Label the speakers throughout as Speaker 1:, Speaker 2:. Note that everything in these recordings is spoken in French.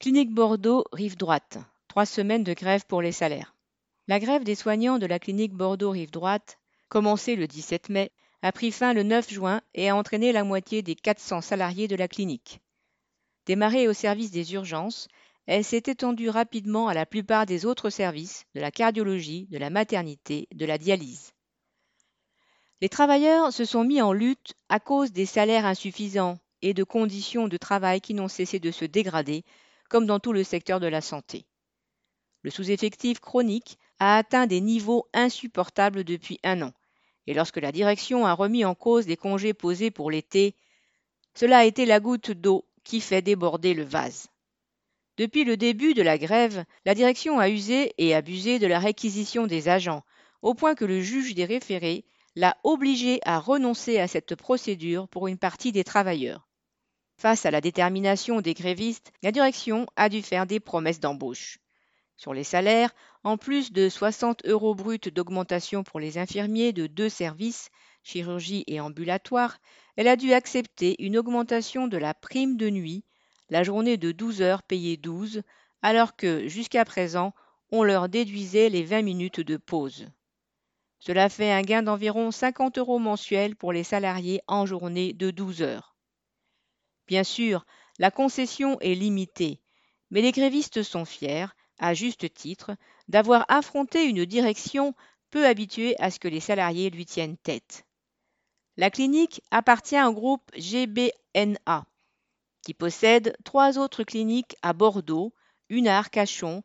Speaker 1: Clinique Bordeaux, rive droite. Trois semaines de grève pour les salaires. La grève des soignants de la clinique Bordeaux rive droite, commencée le 17 mai, a pris fin le 9 juin et a entraîné la moitié des 400 salariés de la clinique. Démarrée au service des urgences, elle s'est étendue rapidement à la plupart des autres services, de la cardiologie, de la maternité, de la dialyse. Les travailleurs se sont mis en lutte à cause des salaires insuffisants et de conditions de travail qui n'ont cessé de se dégrader comme dans tout le secteur de la santé. Le sous-effectif chronique a atteint des niveaux insupportables depuis un an, et lorsque la direction a remis en cause les congés posés pour l'été, cela a été la goutte d'eau qui fait déborder le vase. Depuis le début de la grève, la direction a usé et abusé de la réquisition des agents, au point que le juge des référés l'a obligé à renoncer à cette procédure pour une partie des travailleurs. Face à la détermination des grévistes, la direction a dû faire des promesses d'embauche. Sur les salaires, en plus de 60 euros bruts d'augmentation pour les infirmiers de deux services, chirurgie et ambulatoire, elle a dû accepter une augmentation de la prime de nuit, la journée de 12 heures payée 12, alors que, jusqu'à présent, on leur déduisait les 20 minutes de pause. Cela fait un gain d'environ 50 euros mensuels pour les salariés en journée de 12 heures. Bien sûr, la concession est limitée, mais les grévistes sont fiers, à juste titre, d'avoir affronté une direction peu habituée à ce que les salariés lui tiennent tête. La clinique appartient au groupe GBNA, qui possède trois autres cliniques à Bordeaux, une à Arcachon,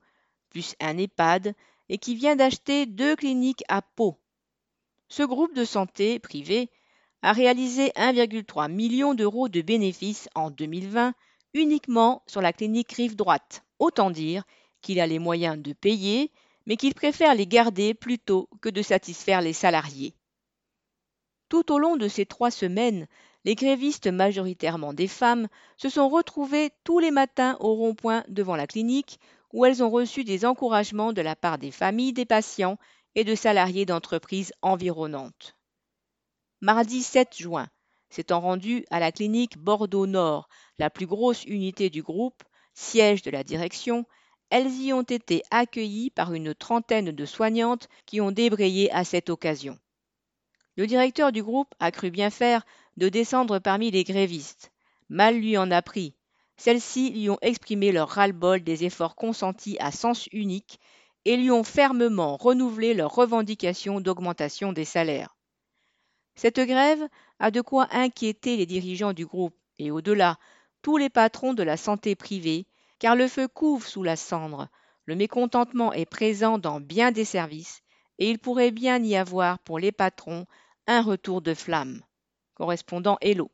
Speaker 1: plus un EHPAD, et qui vient d'acheter deux cliniques à Pau. Ce groupe de santé privé a réalisé 1,3 million d'euros de bénéfices en 2020 uniquement sur la clinique rive droite. Autant dire qu'il a les moyens de payer, mais qu'il préfère les garder plutôt que de satisfaire les salariés. Tout au long de ces trois semaines, les grévistes, majoritairement des femmes, se sont retrouvées tous les matins au rond-point devant la clinique, où elles ont reçu des encouragements de la part des familles des patients et de salariés d'entreprises environnantes mardi 7 juin, s'étant rendu à la clinique Bordeaux-Nord, la plus grosse unité du groupe, siège de la direction, elles y ont été accueillies par une trentaine de soignantes qui ont débrayé à cette occasion. Le directeur du groupe a cru bien faire de descendre parmi les grévistes. Mal lui en a pris. Celles-ci lui ont exprimé leur ras-le-bol des efforts consentis à sens unique et lui ont fermement renouvelé leurs revendications d'augmentation des salaires. Cette grève a de quoi inquiéter les dirigeants du groupe et au-delà tous les patrons de la santé privée, car le feu couve sous la cendre, le mécontentement est présent dans bien des services, et il pourrait bien y avoir pour les patrons un retour de flamme. Correspondant Hello.